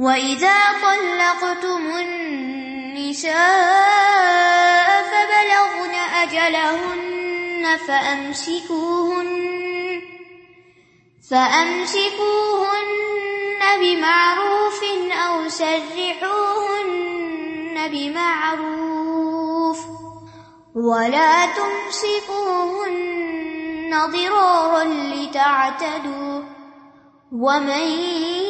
وَإِذَا طَلَّقْتُمُ النِّسَاءَ فَبَلَغْنَ أَجَلَهُنَّ فَأَمْسِكُوهُنَّ فَأَمْسِكُوهُنَّ بِمَعْرُوفٍ أَوْ سَرِّحُوهُنَّ بِمَعْرُوفٍ وَلَا تُمْسِكُوهُنَّ ضِرَارًا لِتَعْتَدُوا وَمَن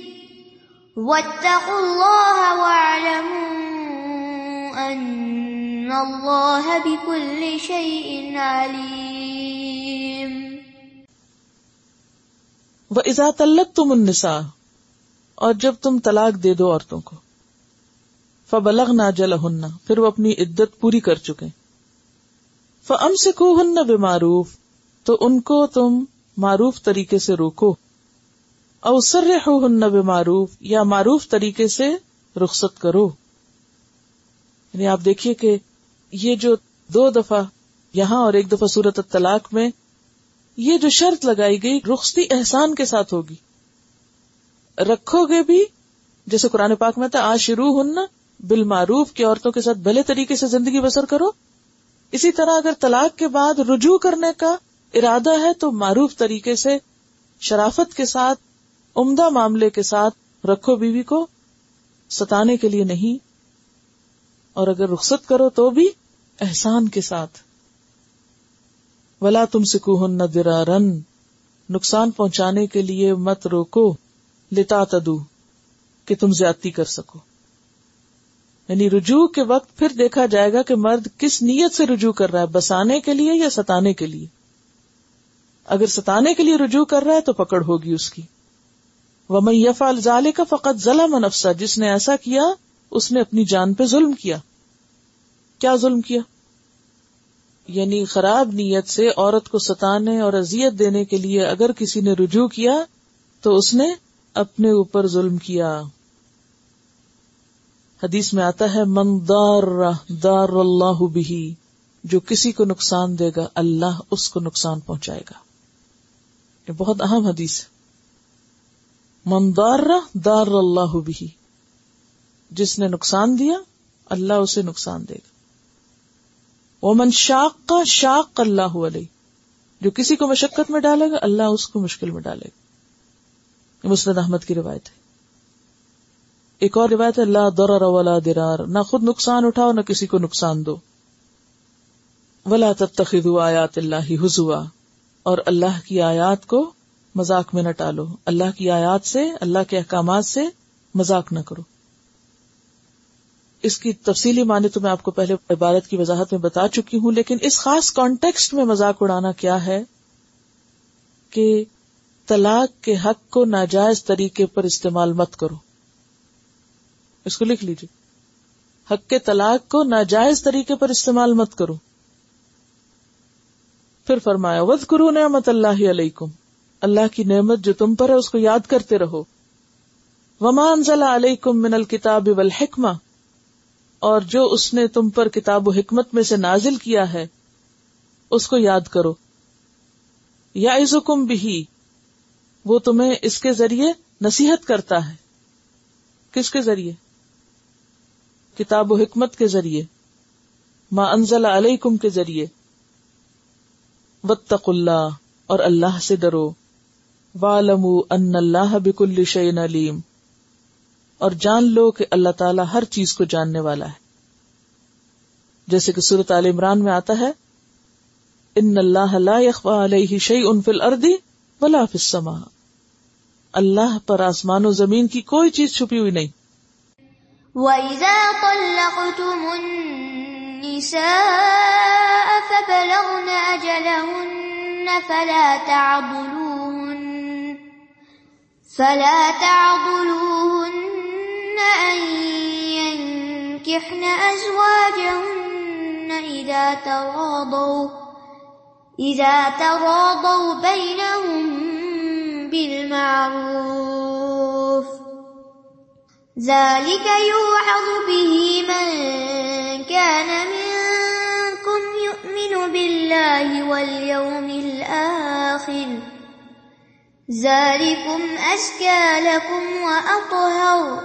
وَاتَّقُوا اللَّهَ وَاعْلَمُوا أَنَّ اللَّهَ بِكُلِّ شَيْءٍ عَلِيمٌ. وَإِذَا طَلَّقْتُمُ النِّسَاءَ، اور جب تم طلاق دے دو عورتوں کو، فبلغنا جلہن پھر وہ اپنی عدت پوری کر چکے۔ فَأَمْسِكُوهُنَّ بِمَعْرُوفٍ، تو ان کو تم معروف طریقے سے روکو۔ او سرحوهن بمعروف، یا معروف طریقے سے رخصت کرو۔ یعنی آپ دیکھیے کہ یہ جو دو دفعہ یہاں اور ایک دفعہ صورت طلاق میں یہ جو شرط لگائی گئی، رخصتی احسان کے ساتھ ہوگی۔ رکھو گے بھی، جیسے قرآن پاک میں تھا آج شروع ہن بالمعروف کی عورتوں کے ساتھ بھلے طریقے سے زندگی بسر کرو۔ اسی طرح اگر طلاق کے بعد رجوع کرنے کا ارادہ ہے، تو معروف طریقے سے شرافت کے ساتھ عمدہ معاملے کے ساتھ رکھو بیوی کو، ستانے کے لیے نہیں، اور اگر رخصت کرو تو بھی احسان کے ساتھ۔ ولا تم سکو ہن درارن نقصان پہنچانے کے لیے مت روکو لتا تدو کہ تم زیادتی کر سکو۔ یعنی رجوع کے وقت پھر دیکھا جائے گا کہ مرد کس نیت سے رجوع کر رہا ہے، بسانے کے لیے یا ستانے کے لیے۔ اگر ستانے کے لیے رجوع کر رہا ہے تو پکڑ ہوگی اس کی۔ وہ میں یف الزالے کا فقط ضلع نفسا جس نے ایسا کیا، اس نے اپنی جان پہ ظلم کیا۔ کیا ظلم کیا؟ یعنی خراب نیت سے عورت کو ستانے اور اذیت دینے کے لیے اگر کسی نے رجوع کیا، تو اس نے اپنے اوپر ظلم کیا۔ حدیث میں آتا ہے، من دار دار اللہ بھی جو کسی کو نقصان دے گا، اللہ اس کو نقصان پہنچائے گا۔ یہ بہت اہم حدیث ہے۔ من دار اللہ بھی جس نے نقصان دیا، اللہ اسے نقصان دے گا۔ وہ من شاق کا شاق اللہ علیہ۔ جو کسی کو مشقت میں ڈالے گا، اللہ اس کو مشکل میں ڈالے گا۔ مسند احمد کی روایت ہے۔ ایک اور روایت ہے اللہ در ولا درار نہ خود نقصان اٹھاؤ، نہ کسی کو نقصان دو۔ ولا تتخذوا آیات اللہ حضوا۔ اور اللہ کی آیات کو مذاق میں نہ ٹالو۔ اللہ کی آیات سے، اللہ کے احکامات سے مذاق نہ کرو۔ اس کی تفصیلی معنی تو میں آپ کو پہلے عبارت کی وضاحت میں بتا چکی ہوں، لیکن اس خاص کانٹیکسٹ میں مذاق اڑانا کیا ہے کہ طلاق کے حق کو ناجائز طریقے پر استعمال مت کرو۔ اس کو لکھ لیجیے حق کے طلاق کو ناجائز طریقے پر استعمال مت کرو۔ پھر فرمایا ود کرو نعمت اللہ علیکم اللہ کی نعمت جو تم پر ہے، اس کو یاد کرتے رہو۔ ومان ضلع علیکم من الکتاب والحکمہ اور جو اس نے تم پر کتاب و حکمت میں سے نازل کیا ہے، اس کو یاد کرو۔ یا عزکم بھی وہ تمہیں اس کے ذریعے نصیحت کرتا ہے۔ کس کے ذریعے؟ کتاب و حکمت کے ذریعے۔ ما انزل علیکم کے ذریعے۔ واتق اللہ اور اللہ سے ڈرو۔ والمو ان اللہ بکل شعین علیم اور جان لو کہ اللہ تعالیٰ ہر چیز کو جاننے والا ہے۔ جیسے کہ صورت عال عمران میں آتا ہے ان اللہ لا يخفى علیہ شيء فی الارض ولا فی السماء۔ اللہ پر آسمان و زمین کی کوئی چیز چھپی ہوئی نہیں۔ وَإِذَا طَلَّقْتُمُ النِّسَاءَ فَبَلَغْنَ أَجَلَهُنَّ فَلَا تَعْضُلُوهُنَّ فَلَا تَعْضُلُوهُنَّ أَن ينكحن أزواجهن إذا تراضوا إذا تراضوا بينهم بالمعروف. ذلك يوعظ به من كان منكم يؤمن بالله واليوم الآخر. ذلكم أزكى لكم وأطهر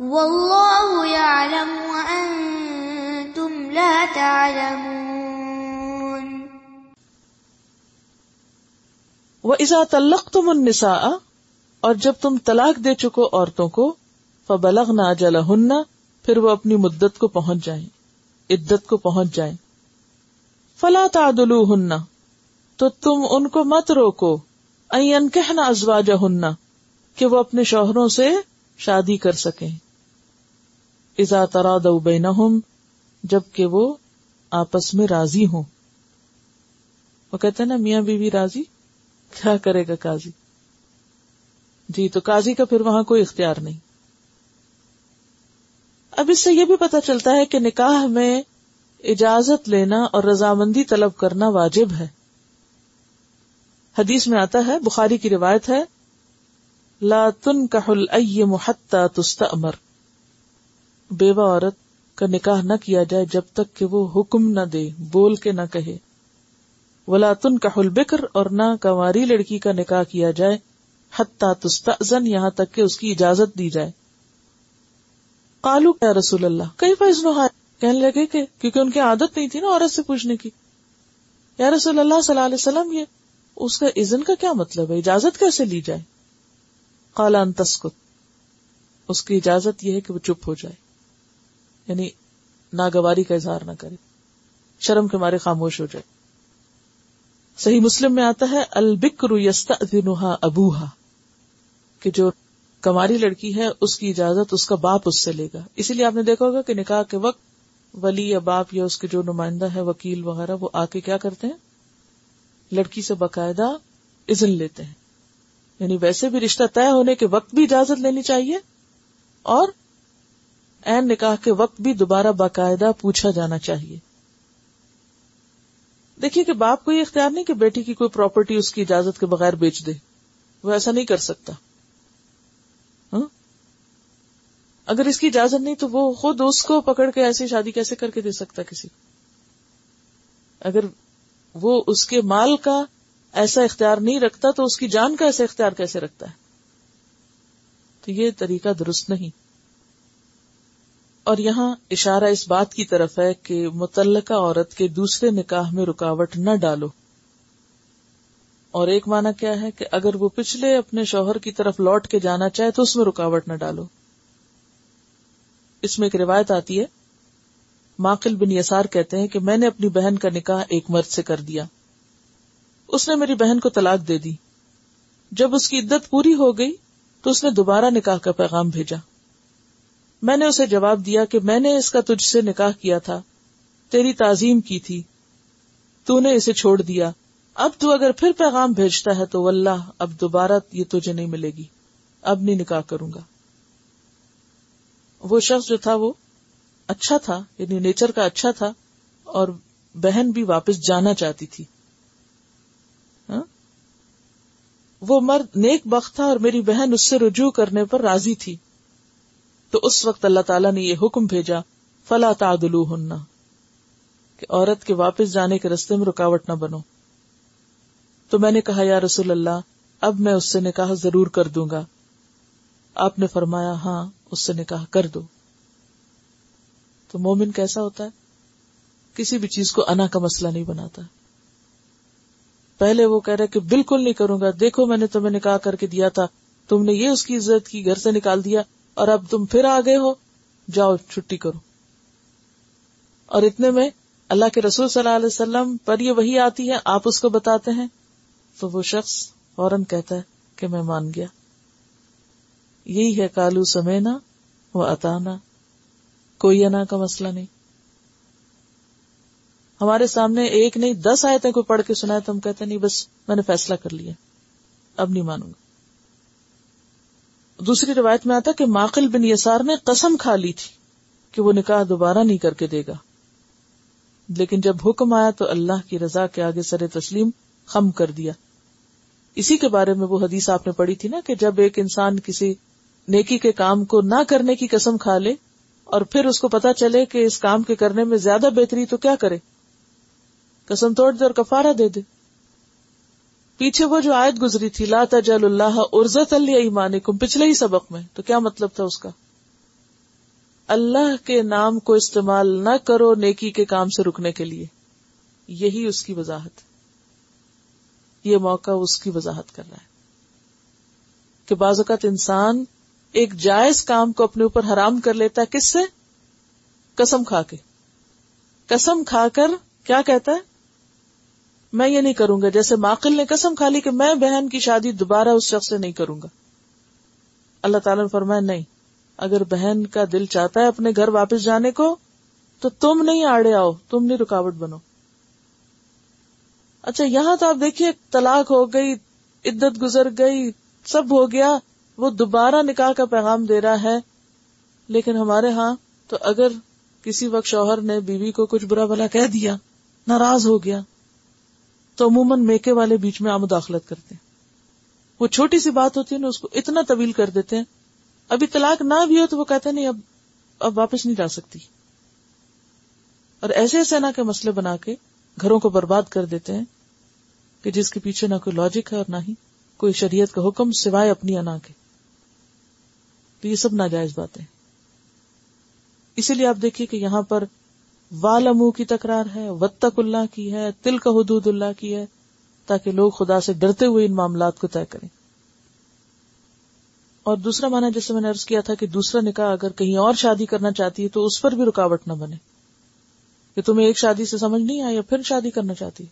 والله يعلم وأنتم لا تعلمون. وَإِذَا طَلَّقْتُمُ النِّسَاءَ، اور جب تم طلاق دے چکو عورتوں کو، فَبَلَغْنَ أَجَلَهُنَّ، پھر وہ اپنی مدت کو پہنچ جائیں، عدت کو پہنچ جائیں۔ فَلَا تَعْدُلُوهُنَّ، تو تم ان کو مت روکو۔ این کہنا ازواجہن کہ وہ اپنے شوہروں سے شادی کر سکیں۔ اذا ترادوا بینہم، جبکہ وہ آپس میں راضی ہوں۔ وہ کہتے ہیں نا، میاں بیوی راضی؟ کیا کرے گا قاضی؟ جی تو قاضی کا پھر وہاں کوئی اختیار نہیں۔ اب اس سے یہ بھی پتا چلتا ہے کہ نکاح میں اجازت لینا اور رضامندی طلب کرنا واجب ہے۔ حدیث میں آتا ہے، بخاری کی روایت ہے، لا تنکح الیم حتی تستأمر۔ بیوہ عورت کا نکاح نہ کیا جائے جب تک کہ وہ حکم نہ دے، بول کے نہ کہے۔ ولا تنکح البکر اور نہ کنواری لڑکی کا نکاح کیا جائے، حتی تستأذن یہاں تک کہ اس کی اجازت دی جائے۔ قالو یا رسول اللہ کئی فیضنوہا کہنے لگے کہ کیونکہ ان کی عادت نہیں تھی نا عورت سے پوچھنے کی۔ یا رسول اللہ صلی اللہ علیہ وسلم، یہ اس کا اذن کا کیا مطلب ہے؟ اجازت کیسے لی جائے؟ قال ان تسکت۔ اس کی اجازت یہ ہے کہ وہ چپ ہو جائے۔ یعنی ناگواری کا اظہار نہ کرے۔ شرم کے مارے خاموش ہو جائے۔ صحیح مسلم میں آتا ہے، البکر یستأذنها ابوہا کہ جو کماری لڑکی ہے، اس کی اجازت اس کا باپ اس سے لے گا۔ اسی لیے آپ نے دیکھا ہوگا کہ نکاح کے وقت ولی یا باپ یا اس کے جو نمائندہ ہے، وکیل وغیرہ، وہ آ کے کیا کرتے ہیں؟ لڑکی سے باقاعدہ اذن لیتے ہیں۔ یعنی ویسے بھی رشتہ طے ہونے کے وقت بھی اجازت لینی چاہیے اور این نکاح کے وقت بھی دوبارہ باقاعدہ پوچھا جانا چاہیے۔ دیکھیے کہ باپ کو یہ اختیار نہیں کہ بیٹی کی کوئی پراپرٹی اس کی اجازت کے بغیر بیچ دے۔ وہ ایسا نہیں کر سکتا۔ ہاں؟ اگر اس کی اجازت نہیں تو وہ خود اس کو پکڑ کے ایسی شادی کیسے کر کے دے سکتا کسی کو؟ اگر وہ اس کے مال کا ایسا اختیار نہیں رکھتا تو اس کی جان کا ایسا اختیار کیسے رکھتا ہے؟ تو یہ طریقہ درست نہیں۔ اور یہاں اشارہ اس بات کی طرف ہے کہ متعلقہ عورت کے دوسرے نکاح میں رکاوٹ نہ ڈالو۔ اور ایک معنی کیا ہے کہ اگر وہ پچھلے اپنے شوہر کی طرف لوٹ کے جانا چاہے تو اس میں رکاوٹ نہ ڈالو۔ اس میں ایک روایت آتی ہے ماقل بن یسار کہتے ہیں کہ میں نے اپنی بہن کا نکاح ایک مرد سے کر دیا۔ اس نے میری بہن کو طلاق دے دی۔ جب اس کی عدت پوری ہو گئی تو اس نے دوبارہ نکاح کا پیغام بھیجا۔ میں نے اسے جواب دیا کہ میں نے اس کا تجھ سے نکاح کیا تھا۔ تیری تعظیم کی تھی۔ تو نے اسے چھوڑ دیا۔ اب تو اگر پھر پیغام بھیجتا ہے تو واللہ، اب دوبارہ یہ تجھے نہیں ملے گی۔ اب نہیں نکاح کروں گا۔ وہ شخص جو تھا وہ اچھا تھا یعنی نیچر کا اچھا تھا، اور بہن بھی واپس جانا چاہتی تھی۔ ہاں؟ وہ مرد نیک بخت تھا اور میری بہن اس سے رجوع کرنے پر راضی تھی۔ تو اس وقت اللہ تعالیٰ نے یہ حکم بھیجا، فلا تعدلو ہننا کہ عورت کے واپس جانے کے رستے میں رکاوٹ نہ بنو۔ تو میں نے کہا، یا رسول اللہ، اب میں اس سے نکاح ضرور کر دوں گا۔ آپ نے فرمایا ہاں اس سے نکاح کر دو۔ تو مومن کیسا ہوتا ہے؟ کسی بھی چیز کو انا کا مسئلہ نہیں بناتا۔ پہلے وہ کہہ رہے کہ بالکل نہیں کروں گا۔ دیکھو میں نے تمہیں نکاح کر کے دیا تھا۔ تم نے یہ اس کی عزت کی، گھر سے نکال دیا۔ اور اب تم پھر آ گئے ہو۔ جاؤ، چھٹی کرو۔ اور اتنے میں اللہ کے رسول صلی اللہ علیہ وسلم پر یہ وہی آتی ہے، آپ اس کو بتاتے ہیں۔ تو وہ شخص فوراً کہتا ہے کہ میں مان گیا۔ یہی ہے کالو سمینا و اتانا۔ کوئی انا کا مسئلہ نہیں۔ ہمارے سامنے ایک نہیں، دس آئے تھے کوئی پڑھ کے سنا تو ہم کہتے نہیں بس میں نے فیصلہ کر لیا، اب نہیں مانوں گا۔ دوسری روایت میں آتا کہ ماقل بن یسار نے قسم کھا لی تھی کہ وہ نکاح دوبارہ نہیں کر کے دے گا۔ لیکن جب حکم آیا تو اللہ کی رضا کے آگے سر تسلیم خم کر دیا۔ اسی کے بارے میں وہ حدیث آپ نے پڑھی تھی نا کہ جب ایک انسان کسی نیکی کے کام کو نہ کرنے کی قسم کھا لے اور پھر اس کو پتا چلے کہ اس کام کے کرنے میں زیادہ بہتری تو کیا کرے؟ قسم توڑ دے اور کفارہ دے دے۔ پیچھے وہ جو آیت گزری تھی، لا تجل اللہ ارزت اللہ ایمان پچھلے ہی سبق میں۔ تو کیا مطلب تھا اس کا؟ اللہ کے نام کو استعمال نہ کرو نیکی کے کام سے رکنے کے لیے۔ یہی اس کی وضاحت۔ یہ موقع اس کی وضاحت کر رہا ہے کہ بعض اوقات انسان ایک جائز کام کو اپنے اوپر حرام کر لیتا ہے، کس سے؟ قسم کھا کے۔ قسم کھا کر کیا کہتا ہے؟ میں یہ نہیں کروں گا، جیسے ماقل نے قسم کھا لی کہ میں بہن کی شادی دوبارہ اس شخص سے نہیں کروں گا۔ اللہ تعالیٰ نے فرمایا، نہیں، اگر بہن کا دل چاہتا ہے اپنے گھر واپس جانے کو، تو تم نہیں آڑے آؤ، تم نہیں رکاوٹ بنو۔ اچھا یہاں تو آپ دیکھیے، طلاق ہو گئی، عدت گزر گئی، سب ہو گیا۔ وہ دوبارہ نکاح کا پیغام دے رہا ہے، لیکن ہمارے ہاں تو اگر کسی وقت شوہر نے بیوی کو کچھ برا بلا کہہ دیا، ناراض ہو گیا، تو عموماً میکے والے بیچ میں آمداخلت کرتے ہیں۔ وہ چھوٹی سی بات ہوتی ہے نا، اس کو اتنا طویل کر دیتے ہیں۔ ابھی طلاق نہ بھی ہو تو وہ کہتے نہیں، اب اب واپس نہیں جا سکتی۔ اور ایسے ایسے نہ کے مسئلے بنا کے گھروں کو برباد کر دیتے ہیں کہ جس کے پیچھے نہ کوئی لاجک ہے اور نہ ہی کوئی شریعت کا حکم سوائے اپنی انا کے۔ تو یہ سب ناجائز باتیں۔ اسی لیے آپ دیکھیے کہ یہاں پر والمو کی تکرار ہے وطق اللہ کی ہے تل کا حدود اللہ کی ہے، تاکہ لوگ خدا سے ڈرتے ہوئے ان معاملات کو طے کریں۔ اور دوسرا مانا جیسے میں نے ارض کیا تھا کہ دوسرا نکاح اگر کہیں اور شادی کرنا چاہتی ہے تو اس پر بھی رکاوٹ نہ بنے۔ کہ تمہیں ایک شادی سے سمجھ نہیں آیا پھر شادی کرنا چاہتی۔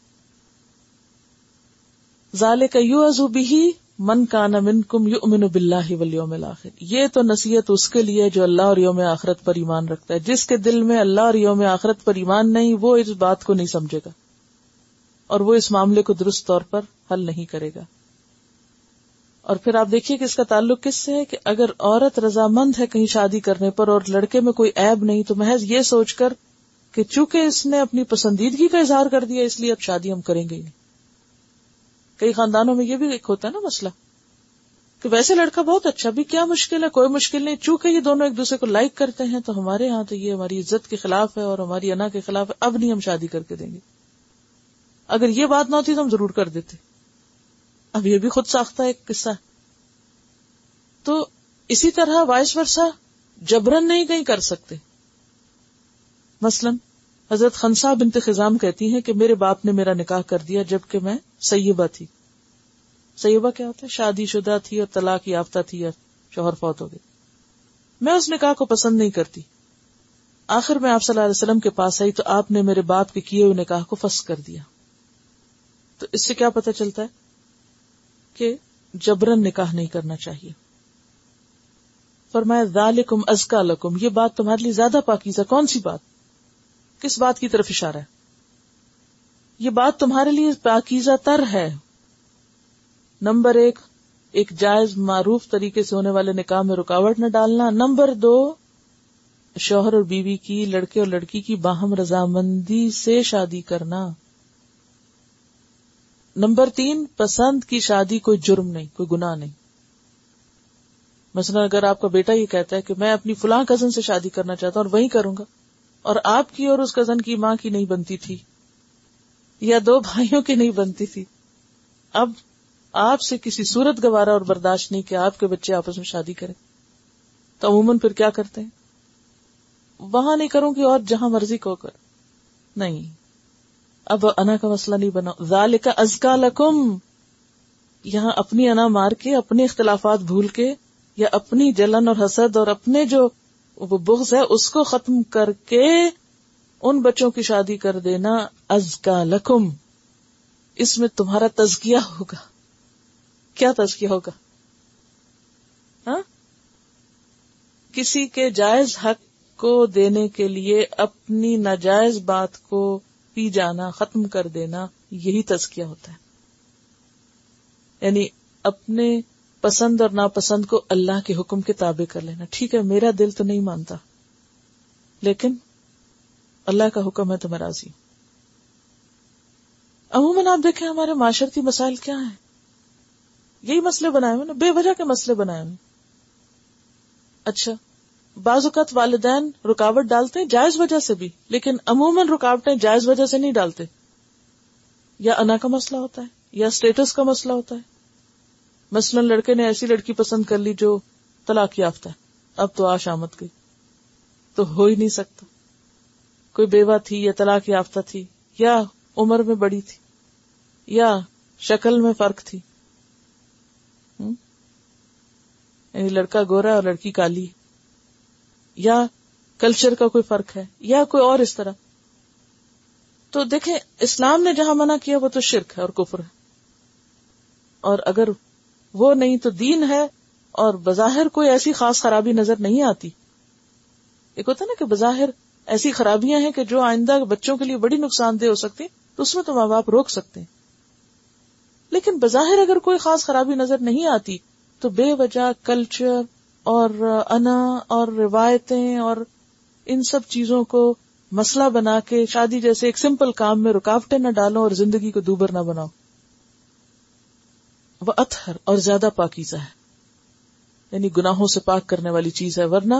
ظال کا یو ازو بھی من کا نمن کم یو امن بلّہ ولیوم آخر یہ تو نصیحت اس کے لیے جو اللہ اور یوم آخرت پر ایمان رکھتا ہے۔ جس کے دل میں اللہ اور یوم آخرت پر ایمان نہیں، وہ اس بات کو نہیں سمجھے گا۔ اور وہ اس معاملے کو درست طور پر حل نہیں کرے گا۔ اور پھر آپ دیکھیے کہ اس کا تعلق کس سے ہے کہ اگر عورت رضامند ہے کہیں شادی کرنے پر اور لڑکے میں کوئی ایب نہیں، تو محض یہ سوچ کر کہ چونکہ اس نے اپنی پسندیدگی کا اظہار کر دیا، اس لیے اب شادی ہم کریں گے نہیں۔ کئی خاندانوں میں یہ بھی ایک ہوتا ہے نا مسئلہ کہ ویسے لڑکا بہت اچھا بھی کیا مشکل ہے، کوئی مشکل نہیں، چونکہ یہ دونوں ایک دوسرے کو لائک کرتے ہیں، تو ہمارے یہاں تو یہ ہماری عزت کے خلاف ہے اور ہماری انا کے خلاف ہے، اب نہیں ہم شادی کر کے دیں گے۔ اگر یہ بات نہ ہوتی تو ہم ضرور کر دیتے۔ اب یہ بھی خود ساختہ ایک قصہ۔ تو اسی طرح وائس ورسا جبرن نہیں کہیں کر سکتے۔ مثلا حضرت خنسا بنت خزام کہتی ہیں کہ میرے باپ نے میرا نکاح کر دیا جبکہ میں سیبہ تھی۔ سیبہ کیا ہوتا ہے؟ شادی شدہ تھی اور طلاق یافتہ تھی یا شوہر فوت ہو گئی۔ میں اس نکاح کو پسند نہیں کرتی۔ آخر میں آپ صلی اللہ علیہ وسلم کے پاس آئی تو آپ نے میرے باپ کے کیے ہوئے نکاح کو فس کر دیا۔ تو اس سے کیا پتا چلتا ہے کہ جبرن نکاح نہیں کرنا چاہیے۔ فرمایا، ذالکم ازکا لکم، یہ بات تمہارے لیے زیادہ پاکیزہ کون سی بات؟ کس بات کی طرف اشارہ ہے؟ یہ بات تمہارے لیے پاکیزہ تر ہے۔ نمبر ایک ایک جائز معروف طریقے سے ہونے والے نکاح میں رکاوٹ نہ ڈالنا۔ نمبر دو، شوہر اور بیوی کی، لڑکے اور لڑکی کی باہم رضامندی سے شادی کرنا۔ نمبر تین، پسند کی شادی کوئی جرم نہیں، کوئی گناہ نہیں۔ مثلا اگر آپ کا بیٹا یہ کہتا ہے کہ میں اپنی فلاں کزن سے شادی کرنا چاہتا ہوں اور وہی کروں گا، اور آپ کی اور اس کزن کی ماں کی نہیں بنتی تھی۔ یا دو بھائیوں کی نہیں بنتی تھی۔ اب آپ سے کسی صورت گوارا اور برداشت نہیں کہ آپ کے بچے آپس میں شادی کریں۔ تو عموماً پھر کیا کرتے ہیں؟ وہاں نہیں کروں گی اور جہاں مرضی کو کر۔ نہیں۔ اب انا کا مسئلہ نہیں بنا۔ ذال کا ازکا لکم۔ یہاں اپنی انا مار کے، اپنے اختلافات بھول کے یا اپنی جلن اور حسد اور اپنے جو وہ بغض ہے، اس کو ختم کر کے ان بچوں کی شادی کر دینا۔ از کا لکھم اس میں تمہارا تزکیہ ہوگا۔ کیا تزکیہ ہوگا؟ ہاں؟ کسی کے جائز حق کو دینے کے لیے اپنی ناجائز بات کو پی جانا، ختم کر دینا، یہی تزکیہ ہوتا ہے۔ یعنی اپنے پسند اور ناپسند کو اللہ کے حکم کے تابع کر لینا۔ ٹھیک ہے، میرا دل تو نہیں مانتا، لیکن اللہ کا حکم ہے تو میں راضی ہوں عموماً آپ دیکھیں ہمارے معاشرتی مسائل کیا ہیں؟ یہی مسئلے بنائے ہوئے نا بے وجہ کے مسئلے بنائے ہوئے اچھا بعض اوقات والدین رکاوٹ ڈالتے ہیں جائز وجہ سے بھی، لیکن عموماً رکاوٹیں جائز وجہ سے نہیں ڈالتے۔ یا انا کا مسئلہ ہوتا ہے، یا اسٹیٹس کا مسئلہ ہوتا ہے۔ مثلا لڑکے نے ایسی لڑکی پسند کر لی جو طلاق یافتہ ہے، اب تو آش آمد گئی۔ تو ہو ہی نہیں سکتا۔ کوئی بیوہ تھی یا طلاق یافتہ تھی یا عمر میں بڑی تھی۔ یا شکل میں فرق تھی۔ یعنی لڑکا گورا اور لڑکی کالی۔ یا کلچر کا کوئی فرق ہے، یا کوئی اور اس طرح۔ تو دیکھیں، اسلام نے جہاں منع کیا وہ تو شرک ہے اور کفر ہے۔ اور اگر وہ نہیں تو دین ہے اور بظاہر کوئی ایسی خاص خرابی نظر نہیں آتی۔ ایک ہوتا نا کہ بظاہر ایسی خرابیاں ہیں کہ جو آئندہ بچوں کے لیے بڑی نقصان دہ ہو سکتی، تو اس میں تو ماں باپ روک سکتے ہیں۔ لیکن بظاہر اگر کوئی خاص خرابی نظر نہیں آتی، تو بے وجہ کلچر اور انا اور روایتیں اور ان سب چیزوں کو مسئلہ بنا کے شادی جیسے ایک سمپل کام میں رکاوٹیں نہ ڈالو اور زندگی کو دوبر نہ بناؤ۔ وہ اتھر اور زیادہ پاکیزہ ہے۔ یعنی گناہوں سے پاک کرنے والی چیز ہے، ورنہ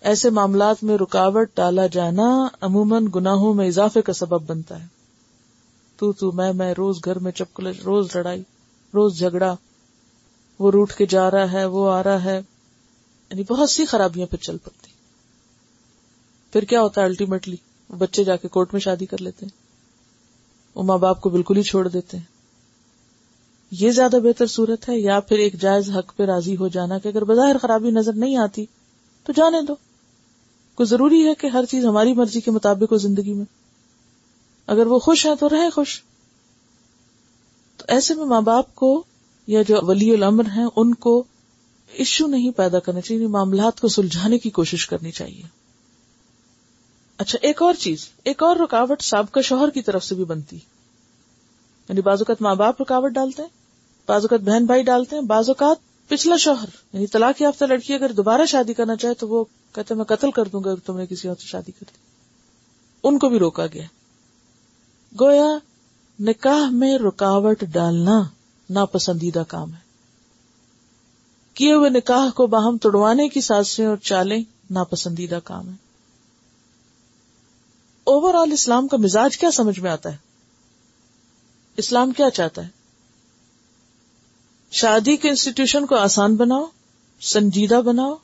ایسے معاملات میں رکاوٹ ڈالا جانا عموماً گناہوں میں اضافے کا سبب بنتا ہے۔ تو تو میں میں روز گھر میں چپکل روز لڑائی، روز جھگڑا۔ وہ روٹ کے جا رہا ہے، وہ آ رہا ہے۔ یعنی بہت سی خرابیاں پھر چل پڑتی۔ پھر کیا ہوتا ہے الٹیمیٹلی بچے جا کے کورٹ میں شادی کر لیتے ہیں۔ وہ ماں باپ کو بالکل ہی چھوڑ دیتے ہیں۔ یہ زیادہ بہتر صورت ہے، یا پھر ایک جائز حق پہ راضی ہو جانا کہ اگر بظاہر خرابی نظر نہیں آتی تو جانے دو۔ کوئی ضروری ہے کہ ہر چیز ہماری مرضی کے مطابق ہو زندگی میں؟ اگر وہ خوش ہیں تو رہے خوش۔ تو ایسے میں ماں باپ کو یا جو ولی الامر ہیں، ان کو ایشو نہیں پیدا کرنا چاہیے یعنی معاملات کو سلجھانے کی کوشش کرنی چاہیے۔ اچھا ایک اور چیز، ایک اور رکاوٹ سابقہ شوہر کی طرف سے بھی بنتی۔ یعنی بعض اوقات ماں باپ رکاوٹ ڈالتے ہیں، بعض اوقات بہن بھائی ڈالتے ہیں، بعض اوقات پچھلا شوہر یعنی طلاق یافتہ لڑکی اگر دوبارہ شادی کرنا چاہے تو وہ کہتے میں قتل کر دوں گا اگر تم نے کسی اور سے شادی کر دی۔ ان کو بھی روکا گیا۔ گویا نکاح میں رکاوٹ ڈالنا ناپسندیدہ کام ہے۔ کیے ہوئے نکاح کو باہم توڑوانے کی سازشیں اور چالیں ناپسندیدہ کام ہے اوور آل اسلام کا مزاج کیا سمجھ میں آتا ہے؟ اسلام کیا چاہتا ہے؟ شادی کے انسٹیٹیوشن کو آسان بناؤ، سنجیدہ بناؤ،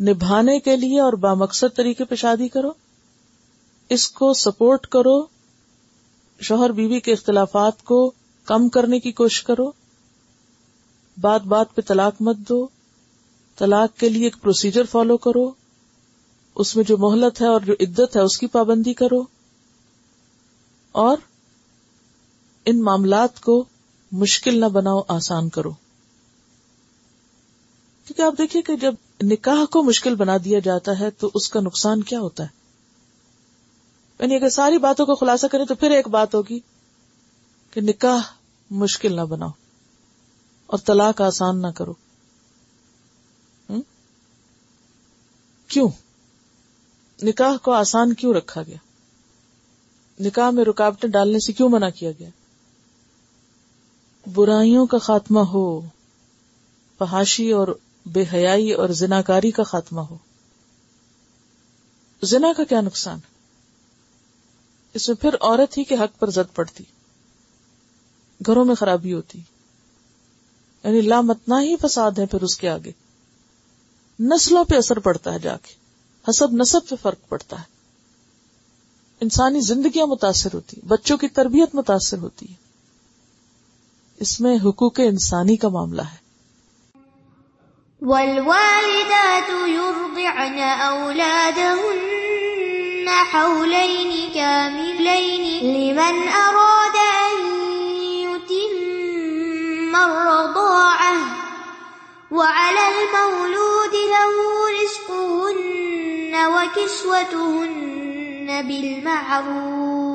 نبھانے کے لیے اور بامقصد طریقے پہ شادی کرو، اس کو سپورٹ کرو شوہر بیوی کے اختلافات کو کم کرنے کی کوشش کرو۔ بات بات پہ طلاق مت دو۔ طلاق کے لیے ایک پروسیجر فالو کرو۔ اس میں جو مہلت ہے اور جو عدت ہے اس کی پابندی کرو۔ اور ان معاملات کو مشکل نہ بناؤ، آسان کرو۔ کیونکہ آپ دیکھیے کہ جب نکاح کو مشکل بنا دیا جاتا ہے تو اس کا نقصان کیا ہوتا ہے؟ یعنی اگر ساری باتوں کا خلاصہ کریں تو پھر ایک بات ہوگی کہ نکاح مشکل نہ بناؤ اور طلاق آسان نہ کرو۔ کیوں؟ نکاح کو آسان کیوں رکھا گیا؟ نکاح میں رکاوٹیں ڈالنے سے کیوں منع کیا گیا؟ برائیوں کا خاتمہ ہو، فحاشی اور بے حیائی اور زناکاری کا خاتمہ ہو۔ زنا کا کیا نقصان؟ اس میں پھر عورت ہی کے حق پر زد پڑتی، گھروں میں خرابی ہوتی یعنی لامتنا ہی فساد ہے پھر اس کے آگے۔ نسلوں پہ اثر پڑتا ہے جا کے، حسب نصب پہ فرق پڑتا ہے۔ انسانی زندگیاں متاثر ہوتی، بچوں کی تربیت متاثر ہوتی ہے۔ اس میں حقوق انسانی کا معاملہ ہے۔ والوالدات يرضعن أولادهن حولين كاملين لمن أراد أن يتم الرضاعة وعلى المولود له رزقهن وكسوتهن بالمعروف.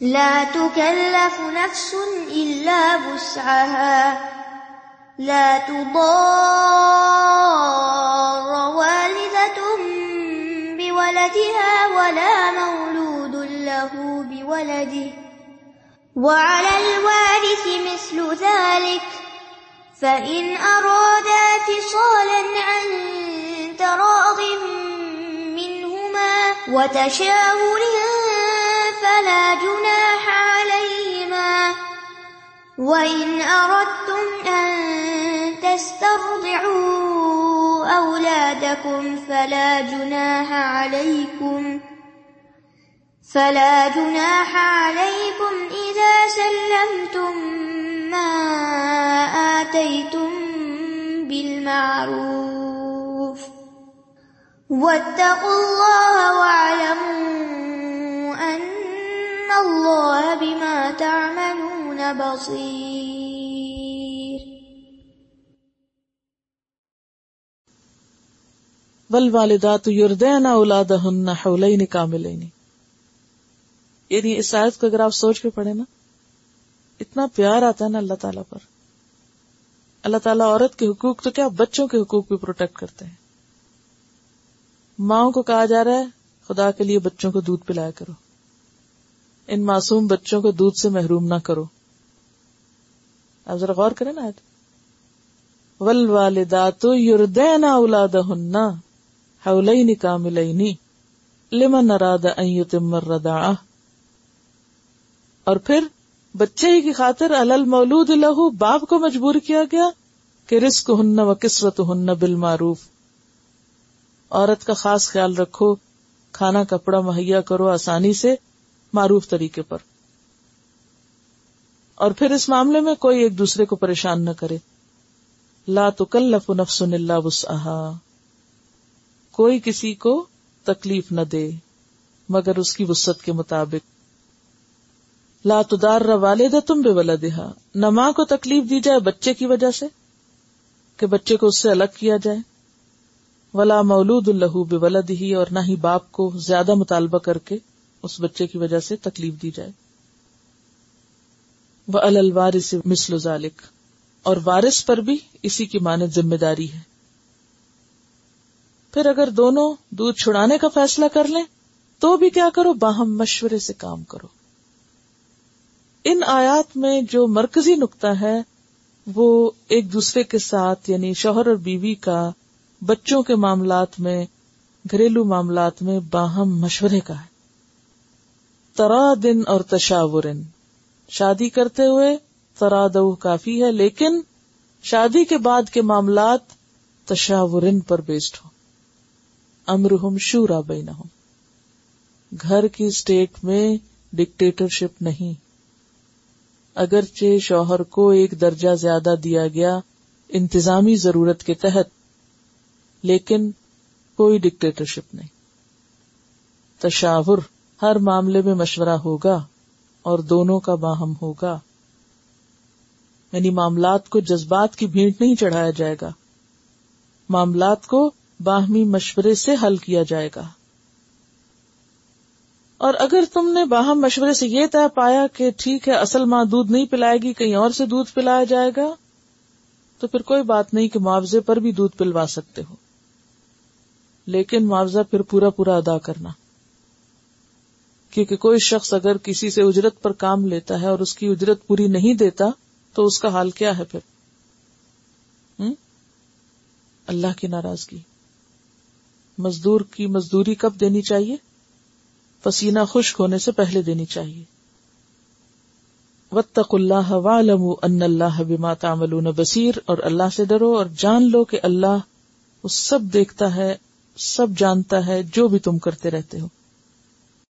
لا تكلف نفس إلا بسعها لا تضار بولدها ولا مولود له بولده. وعلى الوارث مثل ذلك. فإن أرادا فصالا عن تراض منهما وتشاور فلا جناح عليهما وإن أردتم أن تسترضعوا أولادكم فلا جناح عليكم فلا جناح عليكم إذا سلمتم ما آتيتم بالمعروف واتقوا الله واعلموا أن الله بما تعملون بصير. والوالدات یردین اولادہن حولین کاملین. یعنی اس آیت کو اگر آپ سوچ کے پڑھیں نا، اتنا پیار آتا ہے نا اللہ تعالیٰ پر. اللہ تعالیٰ عورت کے حقوق تو کیا بچوں کے حقوق بھی پروٹیکٹ کرتے ہیں؟ ماؤں کو کہا جا رہا ہے، خدا کے لیے بچوں کو دودھ پلایا کرو. ان معصوم بچوں کو دودھ سے محروم نہ کرو۔ ذرا غور کریں نا آج ول والدات یوردین اولاد ہننا حولین کاملین لمن اراد ان یتم الرضاعہ اور پھر بچے ہی کی خاطر الل مولود لہو باپ کو مجبور کیا گیا کہ رسک ہن و قسمت ہن بالمعروف۔ عورت کا خاص خیال رکھو، کھانا، کپڑا، مہیا کرو آسانی سے معروف طریقے پر۔ اور پھر اس معاملے میں کوئی ایک دوسرے کو پریشان نہ کرے۔ لا تکلف نفس الا وسعها کوئی کسی کو تکلیف نہ دے، مگر اس کی وسط کے مطابق۔ لا تدار والد تم بے ولدہا نہ ماں کو تکلیف دی جائے بچے کی وجہ سے، کہ بچے کو اس سے الگ کیا جائے۔ ولا مولود اللہ بے ولد اور نہ ہی باپ کو زیادہ مطالبہ کر کے اس بچے کی وجہ سے تکلیف دی جائے۔ وہ الوارث مثل ذالک اور وارث پر بھی اسی کی مانت ذمہ داری ہے۔ پھر اگر دونوں دودھ چھڑانے کا فیصلہ کر لیں، تو بھی کیا کرو؟ باہم مشورے سے کام کرو۔ ان آیات میں جو مرکزی نقطہ ہے، وہ ایک دوسرے کے ساتھ یعنی شوہر اور بیوی کا بچوں کے معاملات میں، گھریلو معاملات میں باہم مشورے کا ہے۔ ترا دن اور تشاورن۔ شادی کرتے ہوئے ترا دو کافی ہے، لیکن شادی کے بعد کے معاملات تشاورن پر بیسڈ ہو امرحم شورا بین گھر کی اسٹیٹ میں ڈکٹیٹرشپ نہیں۔ اگرچہ شوہر کو ایک درجہ زیادہ دیا گیا انتظامی ضرورت کے تحت، لیکن کوئی ڈکٹیٹرشپ نہیں۔ تشاور ہر معاملے میں مشورہ ہوگا۔ اور دونوں کا باہم ہوگا۔ یعنی معاملات کو جذبات کی بھیٹ نہیں چڑھایا جائے گا۔ معاملات کو باہمی مشورے سے حل کیا جائے گا۔ اور اگر تم نے باہم مشورے سے یہ طے پایا کہ ٹھیک ہے، اصل ماں دودھ نہیں پلائے گی، کہیں اور سے دودھ پلایا جائے گا، تو پھر کوئی بات نہیں کہ معاوضے پر بھی دودھ پلوا سکتے ہو۔ لیکن معاوضہ پھر پورا پورا ادا کرنا۔ کیونکہ کوئی شخص اگر کسی سے اجرت پر کام لیتا ہے اور اس کی اجرت پوری نہیں دیتا تو اس کا حال کیا ہے پھر؟ اللہ کی ناراضگی۔ مزدور کی مزدوری کب دینی چاہیے؟ پسینہ خشک ہونے سے پہلے دینی چاہیے۔ وطق اللہ والم ان اللہ بما تعملون بصیر اور اللہ سے ڈرو اور جان لو کہ اللہ وہ سب دیکھتا ہے، سب جانتا ہے جو بھی تم کرتے رہتے ہو۔